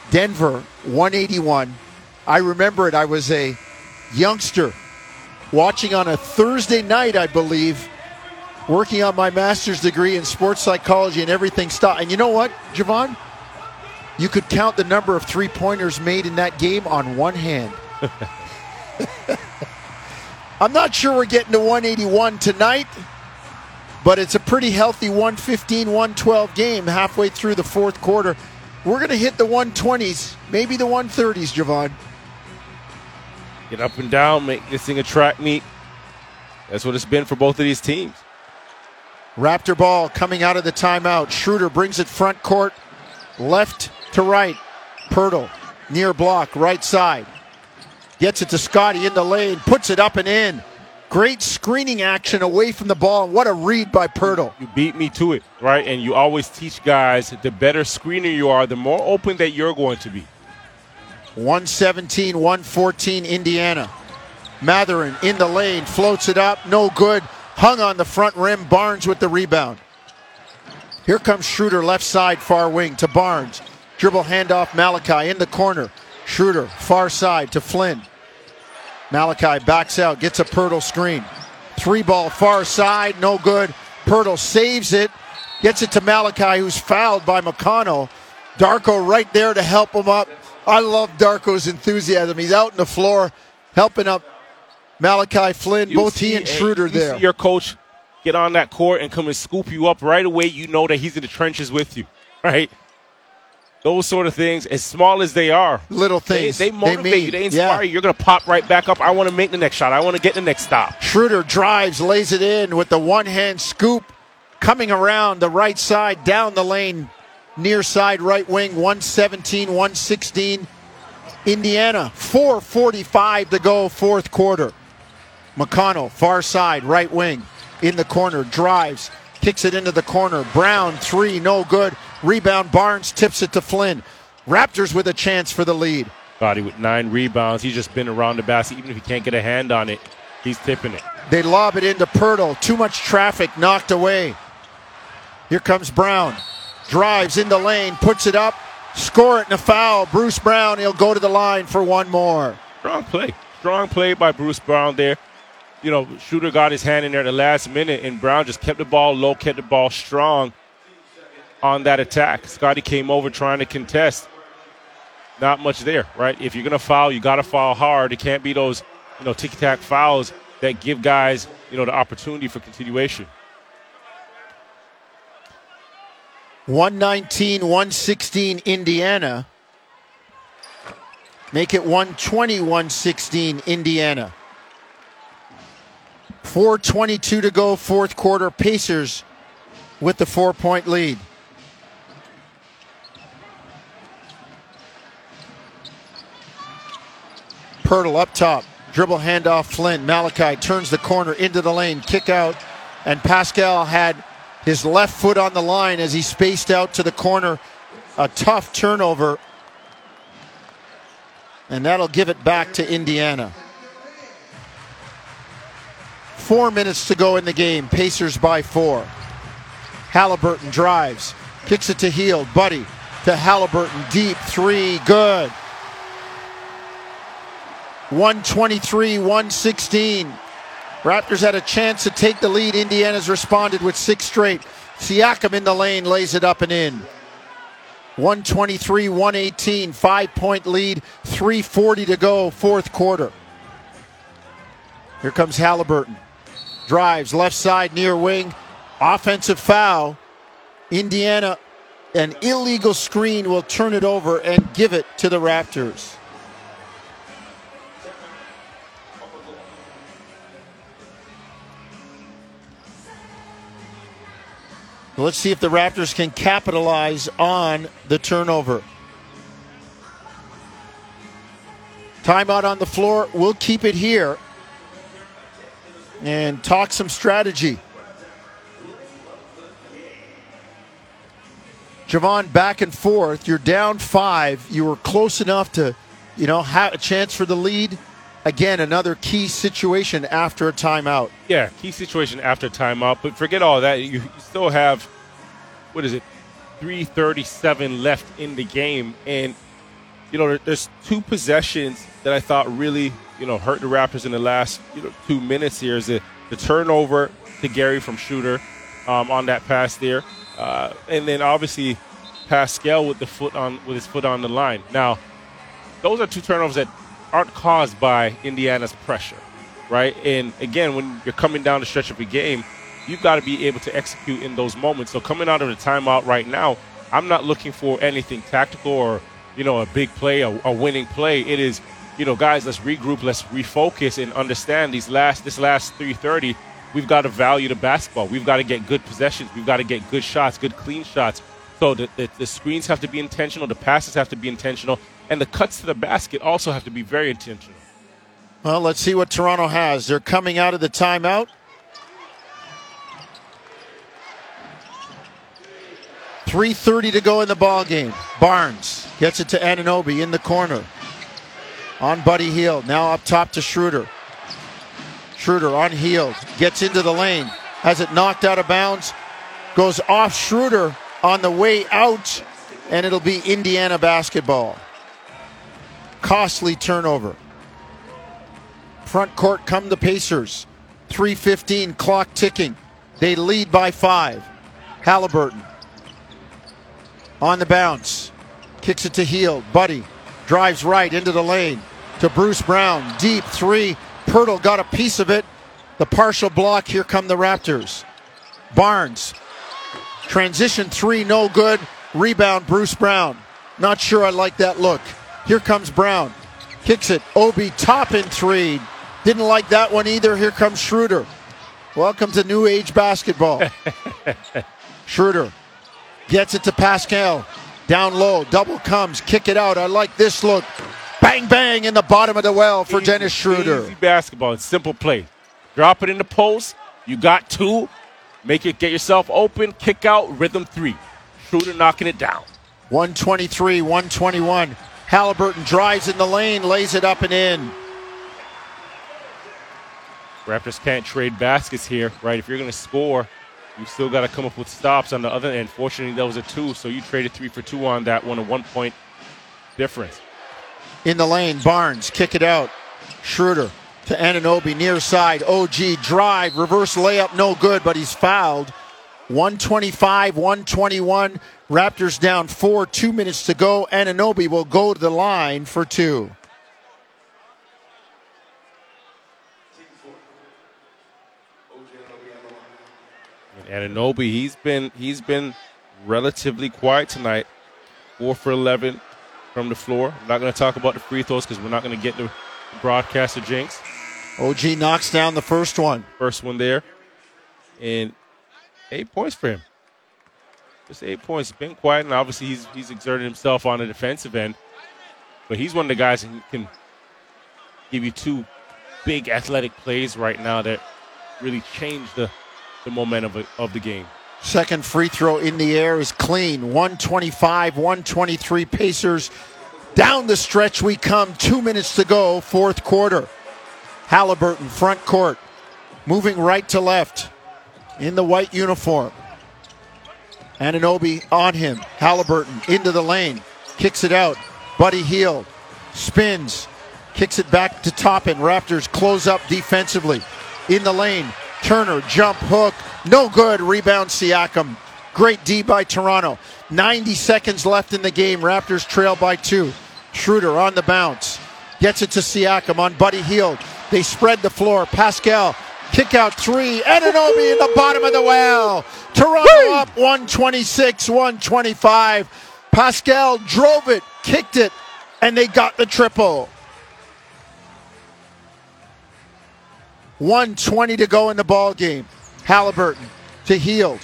Denver 181. I remember it. I was a youngster watching on a Thursday night, I believe, working on my master's degree in sports psychology, and everything stopped. And you know what, Jevohn? You could count the number of three pointers made in that game on one hand. I'm not sure we're getting to 181 tonight, but it's a pretty healthy 115 112 game halfway through the fourth quarter. We're going to hit the 120s, maybe the 130s, Jevohn. Get up and down, make this thing a track meet. That's what it's been for both of these teams. Raptor ball coming out of the timeout. Schroeder brings it front court, left to right. Poeltl near block, right side. Gets it to Scottie in the lane, puts it up and in. Great screening action away from the ball. What a read by Poeltl. You beat me to it, right? And you always teach guys the better screener you are, the more open that you're going to be. 117, 114, Indiana. Mathurin in the lane, floats it up, no good. Hung on the front rim. Barnes with the rebound. Here comes Schroeder, left side, far wing to Barnes. Dribble handoff, Malachi in the corner. Schroeder, far side to Flynn. Malachi backs out, gets a Poeltl screen. Three ball, far side, no good. Poeltl saves it, gets it to Malachi, who's fouled by McConnell. Darko right there to help him up. I love Darko's enthusiasm. He's out on the floor helping up Malachi Flynn, You both he and Schroeder there. Your coach get on that court and come and scoop you up right away. You know that he's in the trenches with you, right? Those sort of things, as small as they are, Little things. they motivate mean. you. They inspire Yeah. you. You're going to pop right back up. I want to make the next shot. I want to get the next stop. Schroeder drives, lays it in with the one hand scoop, coming around the right side, down the lane, near side right wing, 117, 116. Indiana, 4.45 to go, fourth quarter. McConnell, far side, right wing, in the corner, drives, kicks it into the corner. Brown, three, no good. Rebound, Barnes tips it to Flynn. Raptors with a chance for the lead. Body with nine rebounds. He's just been around the basket. Even if he can't get a hand on it, he's tipping it. They lob it into Poeltl. Too much traffic knocked away. Here comes Brown. Drives in the lane, puts it up, score it in a foul. Bruce Brown, he'll go to the line for one more. Strong play. Strong play by Bruce Brown there. You know, Schroeder got his hand in there at the last minute, and Brown just kept the ball low, kept the ball strong on that attack. Scottie came over trying to contest. Not much there, right? If you're going to foul, you got to foul hard. It can't be those, you know, ticky tack fouls that give guys, you know, the opportunity for continuation. 119, 116, Indiana. Make it 120, 116, Indiana. 4.22 to go, fourth quarter. Pacers with the four point lead. Poeltl up top. Dribble handoff Flynn. Malachi turns the corner into the lane. Kick out. And Pascal had his left foot on the line as he spaced out to the corner. A tough turnover. And that'll give it back to Indiana. Four minutes to go in the game. Pacers by four. Halliburton drives. Kicks it to Hield. Buddy to Halliburton. Deep three. Good. 123 116. Raptors had a chance to take the lead. Indiana's responded with six straight. Siakam in the lane lays it up and in. 123 118. Five point lead. 340 to go, fourth quarter. Here comes Halliburton. Drives left side near wing. Offensive foul. Indiana, an illegal screen will turn it over and give it to the Raptors. Let's see if the Raptors can capitalize on the turnover. Timeout on the floor. We'll keep it here and talk some strategy. Jevohn, back and forth. You're down five. You were close enough to, you know, have a chance for the lead. Again, another key situation after a timeout. Yeah, key situation after timeout. But forget all that. You, you still have, what is it, 337 left in the game. And, you know, there, there's two possessions that I thought really, you know, hurt the Raptors in the last you know, two minutes here. Is the, the turnover to Gary from Schroeder um, on that pass there. Uh, and then obviously Pascal with the foot on with his foot on the line. Now, those are two turnovers that aren't caused by Indiana's pressure, right? And again, when you're coming down the stretch of a game, you've got to be able to execute in those moments. So coming out of the timeout right now, I'm not looking for anything tactical or you know a big play, a, a winning play. It is, you know, guys, let's regroup, let's refocus, and understand these last this last 330. we've got to value the basketball. We've got to get good possessions. We've got to get good shots, good clean shots. So the, the, the screens have to be intentional, the passes have to be intentional, and the cuts to the basket also have to be very intentional. Well, let's see what Toronto has. They're coming out of the timeout. 3.30 to go in the ball game. Barnes gets it to Anunoby in the corner. On Buddy Hield. Now up top to Schroeder. Schroeder on Hield. Gets into the lane. Has it knocked out of bounds. Goes off Schroeder on the way out. And it'll be Indiana basketball. Costly turnover. Front court come the Pacers. 3.15 clock ticking. They lead by five. Halliburton on the bounce. Kicks it to Hield. Buddy drives right into the lane to Bruce Brown. Deep three. Poeltl got a piece of it. The partial block. Here come the Raptors. Barnes. Transition three, no good. Rebound, Bruce Brown. Not sure I like that look. Here comes Brown. Kicks it. Obi Toppin three. Didn't like that one either. Here comes Schroeder. Welcome to New Age basketball. Schroeder gets it to Pascal. Down low, double comes, kick it out. I like this look. Bang, bang in the bottom of the well for Easy- Dennis Schroeder. Easy basketball. It's simple play. Drop it in the post. You got two. Make it get yourself open. Kick out. Rhythm three. Schroeder knocking it down. 123, 121. Halliburton drives in the lane, lays it up and in. Raptors can't trade baskets here, right? If you're going to score, you still got to come up with stops on the other end. Fortunately, that was a two, so you traded three for two on that one, a one point difference. In the lane, Barnes kick it out. Schroeder to Anunoby near side. OG drive, reverse layup, no good, but he's fouled. 125, 121. Raptors down four, two minutes to go. Anunoby will go to the line for two. Anunoby, he's been he's been relatively quiet tonight. Four for eleven from the floor. I'm not going to talk about the free throws because we're not going to get the broadcaster jinx. OG knocks down the first one. First one there, and eight points for him. Just eight points. Been quiet, and obviously he's he's exerted himself on the defensive end. But he's one of the guys who can give you two big athletic plays right now that really change the the momentum of, of the game. Second free throw in the air is clean. 125, 123 Pacers. Down the stretch we come. Two minutes to go, fourth quarter. Halliburton, front court. Moving right to left in the white uniform. Anunoby on him. Halliburton into the lane. Kicks it out. Buddy Hield spins. Kicks it back to Toppin. Raptors close up defensively. In the lane. Turner, jump hook. No good. Rebound Siakam. Great D by Toronto. 90 seconds left in the game. Raptors trail by two. Schroeder on the bounce. Gets it to Siakam on Buddy Hield. They spread the floor. Pascal, kick out three. Anunoby in the bottom of the well. Toronto up 126, 125. Pascal drove it, kicked it, and they got the triple. 120 to go in the ball game. Halliburton to Hield.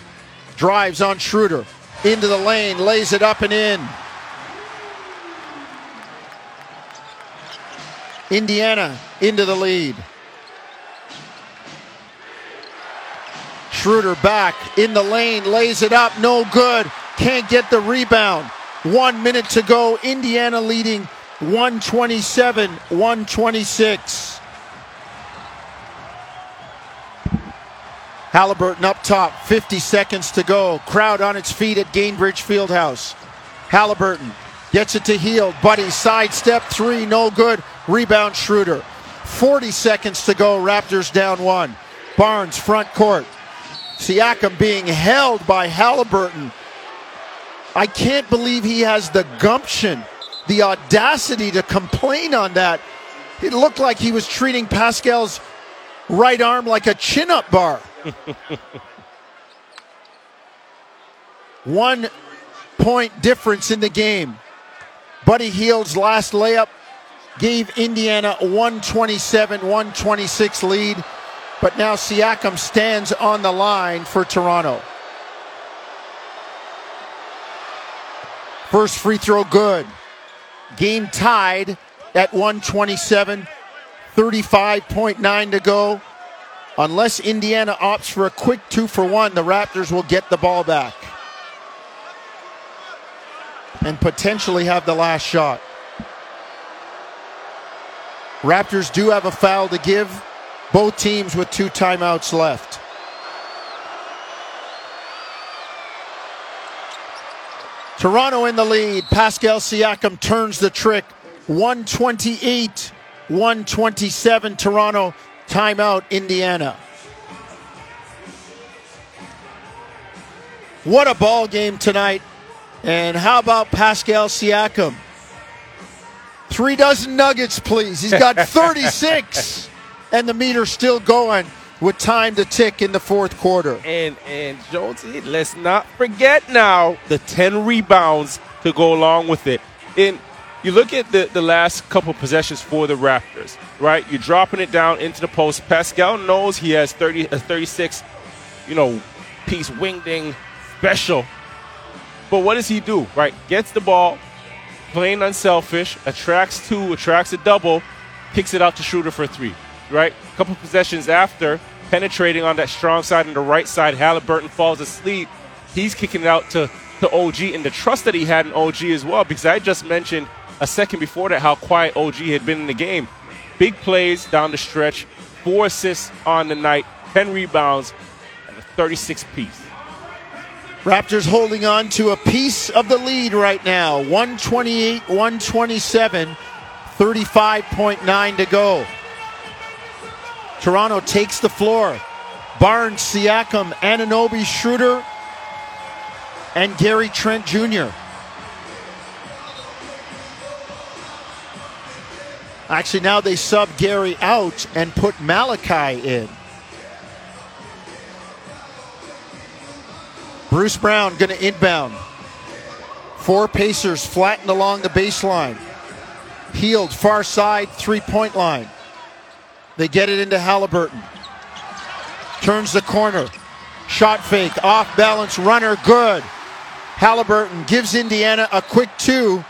Drives on Schroeder. Into the lane, lays it up and in. Indiana into the lead. Schroeder back in the lane, lays it up, no good. Can't get the rebound. One minute to go. Indiana leading 127 126. Halliburton up top, 50 seconds to go. Crowd on its feet at Gainbridge Fieldhouse. Halliburton gets it to Hield. Buddy sidestep three, no good. Rebound Schroeder. 40 seconds to go. Raptors down one. Barnes front court. Siakam being held by Halliburton. I can't believe he has the gumption, the audacity to complain on that. It looked like he was treating Pascal's right arm like a chin up bar. One point difference in the game. Buddy Hield's last layup gave Indiana a 127 126 lead. but now Siakam stands on the line for Toronto. First free throw good. Game tied at 127, 35.9 to go. Unless Indiana opts for a quick two for one, the Raptors will get the ball back and potentially have the last shot. Raptors do have a foul to give, both teams with two timeouts left. Toronto in the lead. Pascal Siakam turns the trick. 128, 127. Toronto, timeout, Indiana. What a ball game tonight. And how about Pascal Siakam? Three dozen nuggets, please. He's got 36, and the meter's still going with time to tick in the fourth quarter. And and Jonesy, let's not forget now the 10 rebounds to go along with it. And you look at the, the last couple possessions for the Raptors, right? You're dropping it down into the post. Pascal knows he has 30 a 36, you know, piece wingding special. But what does he do? Right? Gets the ball, plain unselfish, attracts two, attracts a double, kicks it out to Schroeder for three. Right? A couple possessions after, penetrating on that strong side and the right side, Halliburton falls asleep. He's kicking it out to, to OG and the trust that he had in OG as well, because I just mentioned a second before that how quiet OG had been in the game. Big plays down the stretch, four assists on the night, 10 rebounds, and a 36 piece. Raptors holding on to a piece of the lead right now 128 127, 35.9 to go. Toronto takes the floor. Barnes, Siakam, Anunoby, Schroeder, and Gary Trent Jr. Actually, now they sub Gary out and put Malachi in. Bruce Brown going to inbound. Four Pacers flattened along the baseline. Hield far side three point line. They get it into Halliburton. Turns the corner. Shot fake. Off balance runner. Good. Halliburton gives Indiana a quick two.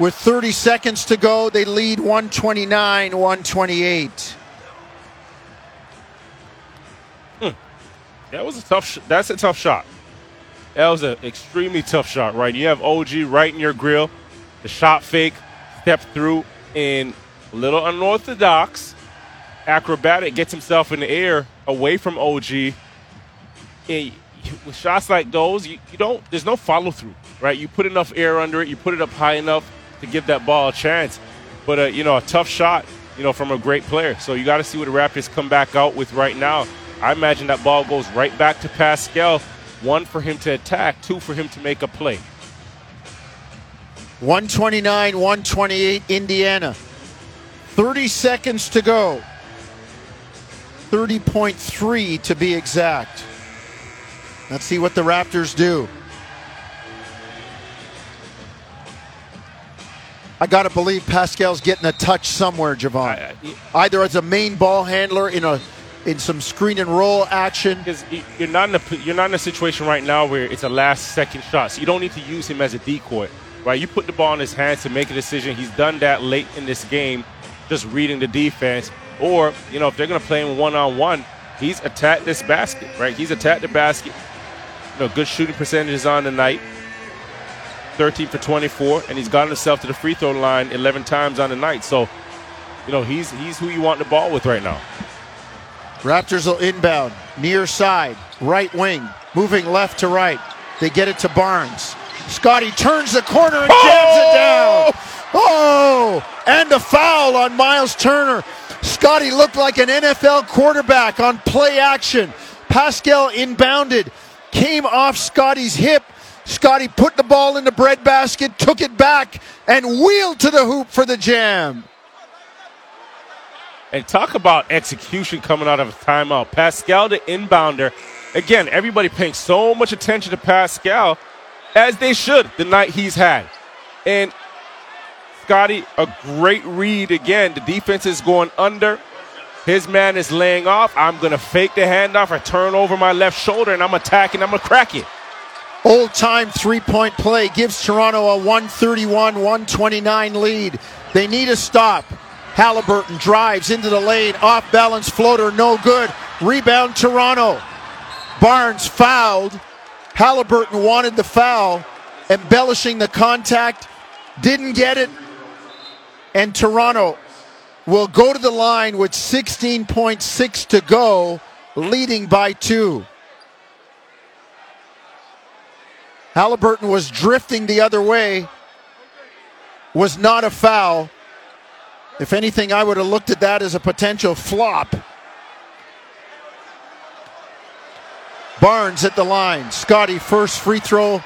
With 30 seconds to go, they lead 129 128. Hmm. That was a tough. Sh- that's a tough shot. That was an extremely tough shot, right? You have OG right in your grill. The shot fake, step through, and a little unorthodox, acrobatic, gets himself in the air away from OG. And with shots like those, you, you don't. There's no follow through, right? You put enough air under it, you put it up high enough to give that ball a chance. But uh, you know, a tough shot, you know, from a great player. So you got to see what the Raptors come back out with right now. I imagine that ball goes right back to Pascal one for him to attack, two for him to make a play. 129, 128, Indiana. 30 seconds to go. 30.3 to be exact. Let's see what the Raptors do. I got to believe Pascal's getting a touch somewhere, Jevohn. Either as a main ball handler in a in some screen and roll action. Because you're not in a you're not in a situation right now where it's a last second shot, so you don't need to use him as a decoy, right? You put the ball in his hands to make a decision. He's done that late in this game, just reading the defense. Or you know, if they're going to play him one on one, he's attacked this basket, right? He's attacked the basket. You know, good shooting percentages on the night. 13 for 24, and he's gotten himself to the free throw line 11 times on the night. So, you know, he's he's who you want the ball with right now. Raptors will inbound, near side, right wing, moving left to right. They get it to Barnes. Scottie turns the corner and jams it down. Oh, oh! and a foul on Miles Turner. Scottie looked like an NFL quarterback on play action. Pascal inbounded, came off Scottie's hip. Scottie put the ball in the breadbasket, took it back, and wheeled to the hoop for the jam. And talk about execution coming out of a timeout. Pascal, the inbounder. Again, everybody paying so much attention to Pascal, as they should, the night he's had. And Scottie, a great read again. The defense is going under. His man is laying off. I'm going to fake the handoff. I turn over my left shoulder and I'm attacking. I'm going to crack it. Old time three point play gives Toronto a 131 129 lead. They need a stop. Halliburton drives into the lane, off balance floater, no good. Rebound Toronto. Barnes fouled. Halliburton wanted the foul, embellishing the contact, didn't get it. And Toronto will go to the line with 16.6 to go, leading by two. Halliburton was drifting the other way, was not a foul. If anything, I would have looked at that as a potential flop. Barnes at the line. Scottie, first free throw,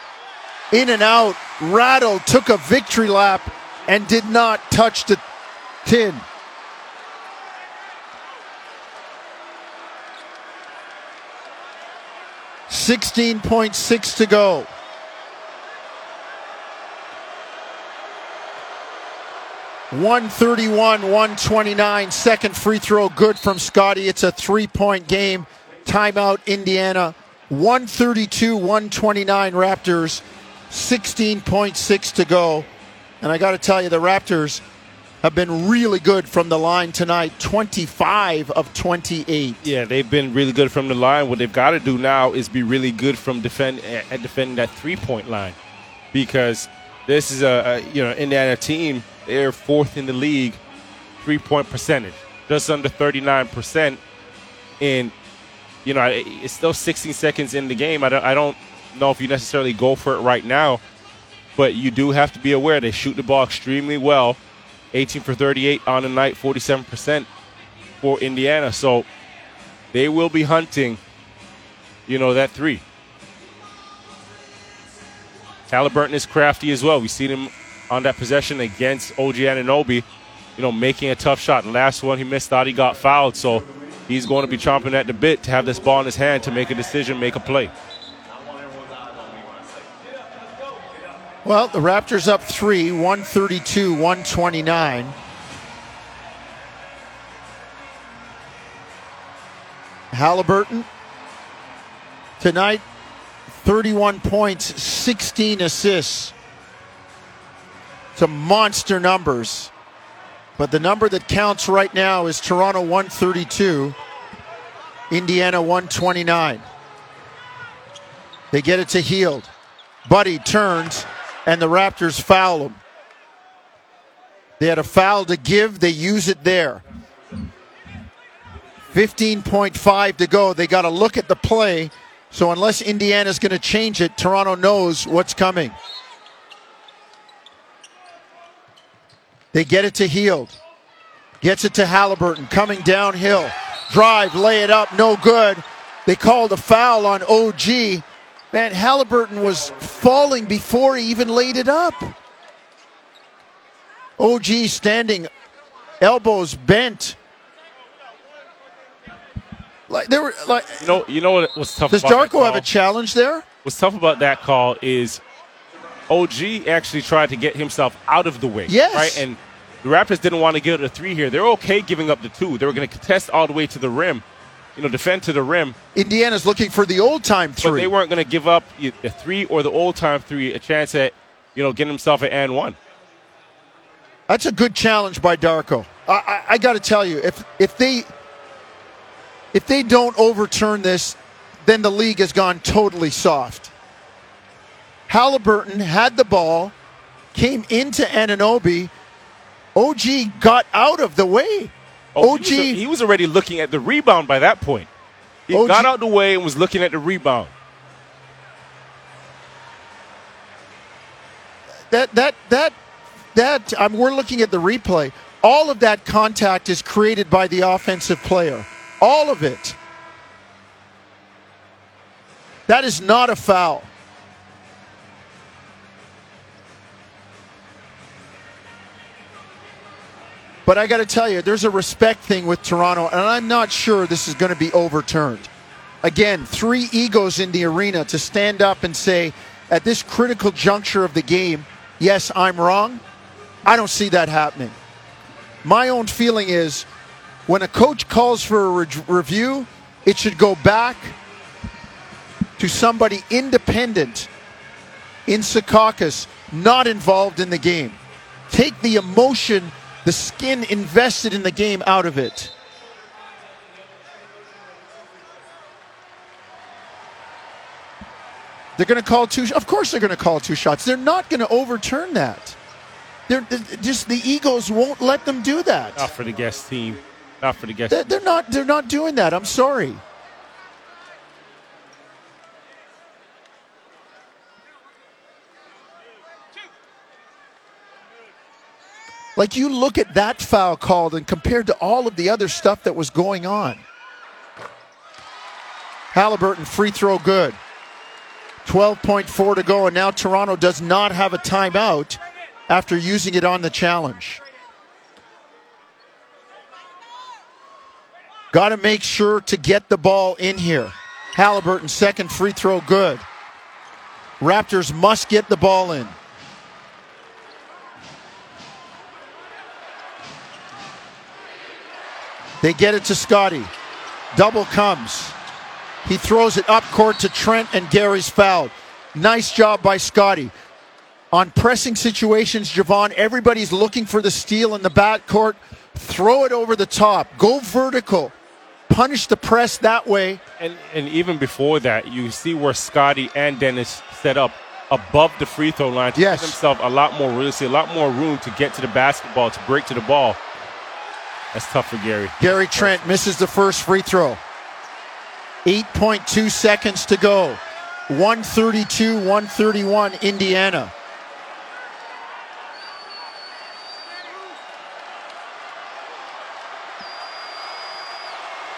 in and out. Rattle took a victory lap and did not touch the tin. Sixteen point six to go. One thirty-one, one twenty-nine. Second free throw, good from Scottie. It's a three-point game. Timeout, Indiana. 132, 129 Raptors. 16.6 to go. And I got to tell you, the Raptors have been really good from the line tonight 25 of 28. Yeah, they've been really good from the line. What they've got to do now is be really good from defend at defending that three point line because this is a, a you know Indiana team. They're fourth in the league, three point percentage, just under 39 percent. And you know, it's still 16 seconds in the game. I don't, I don't know if you necessarily go for it right now, but you do have to be aware they shoot the ball extremely well. 18 for 38 on the night, 47% for Indiana. So they will be hunting, you know, that three. Halliburton is crafty as well. We've seen him on that possession against OG Anunoby, you know, making a tough shot. Last one he missed out, he got fouled. So he's going to be chomping at the bit to have this ball in his hand to make a decision, make a play. Well, the Raptors up three, 132, 129. Halliburton tonight, 31 points, 16 assists. Some monster numbers. But the number that counts right now is Toronto 132, Indiana 129. They get it to Hield. Buddy turns, and the Raptors foul him. They had a foul to give, they use it there. 15.5 to go. They got to look at the play. So, unless Indiana's going to change it, Toronto knows what's coming. They get it to Hield. Gets it to Halliburton. Coming downhill. Drive, lay it up, no good. They called a foul on OG. Man, Halliburton was falling before he even laid it up. OG standing, elbows bent. Like there were like you know you know what was tough. Does Darko have a challenge there? What's tough about that call is OG actually tried to get himself out of the way. Yes. Right? And the Raptors didn't want to give it a three here. They're okay giving up the two. They were going to contest all the way to the rim, you know, defend to the rim. Indiana's looking for the old time three. But they weren't going to give up the three or the old time three a chance at, you know, getting himself an and one. That's a good challenge by Darko. I, I, I got to tell you, if if they if they don't overturn this, then the league has gone totally soft. Halliburton had the ball, came into Anunoby. OG got out of the way. Oh, OG, he was, he was, already looking at the rebound by that point. He OG, got out the way and was looking at the rebound. That that that that um, we're looking at the replay. All of that contact is created by the offensive player. All of it. That is not a foul. But I got to tell you, there's a respect thing with Toronto, and I'm not sure this is going to be overturned. Again, three egos in the arena to stand up and say, at this critical juncture of the game, yes, I'm wrong. I don't see that happening. My own feeling is when a coach calls for a re- review, it should go back to somebody independent in Secaucus, not involved in the game. Take the emotion, the skin invested in the game out of it. They're going to call two. Of course, they're going to call two shots. They're not going to overturn that. They're, just the Eagles won't let them do that. Not for the guest team. Not for the guest. They're, they're not. They're not doing that. I'm sorry. Like you look at that foul called and compared to all of the other stuff that was going on. Halliburton free throw good. 12.4 to go, and now Toronto does not have a timeout after using it on the challenge. Got to make sure to get the ball in here. Halliburton, second free throw, good. Raptors must get the ball in. They get it to Scottie. Double comes. He throws it up court to Trent, and Gary's fouled. Nice job by Scottie. On pressing situations, Jevohn, everybody's looking for the steal in the backcourt. Throw it over the top. Go vertical. Punish the press that way. And and even before that, you see where Scottie and Dennis set up above the free throw line to Yes. give themselves a lot more real estate, a lot more room to get to the basketball, to break to the ball. That's tough for Gary. Gary Trent misses the first free throw. 8.2 seconds to go. 132, 131, Indiana.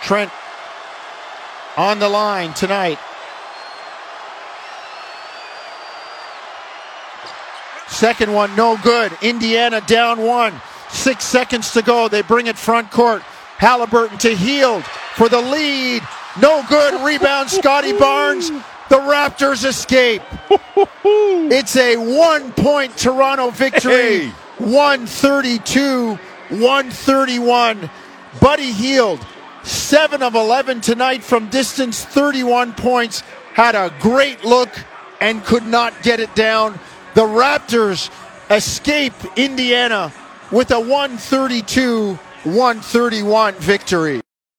Trent on the line tonight. Second one, no good. Indiana down one. Six seconds to go. They bring it front court. Halliburton to Hield for the lead. No good. Rebound, Scottie Barnes. The Raptors escape. It's a one point Toronto victory. Hey. 132 131. Buddy Hield, 7 of 11 tonight from distance, 31 points. Had a great look and could not get it down. The Raptors escape Indiana with a 132 131 victory.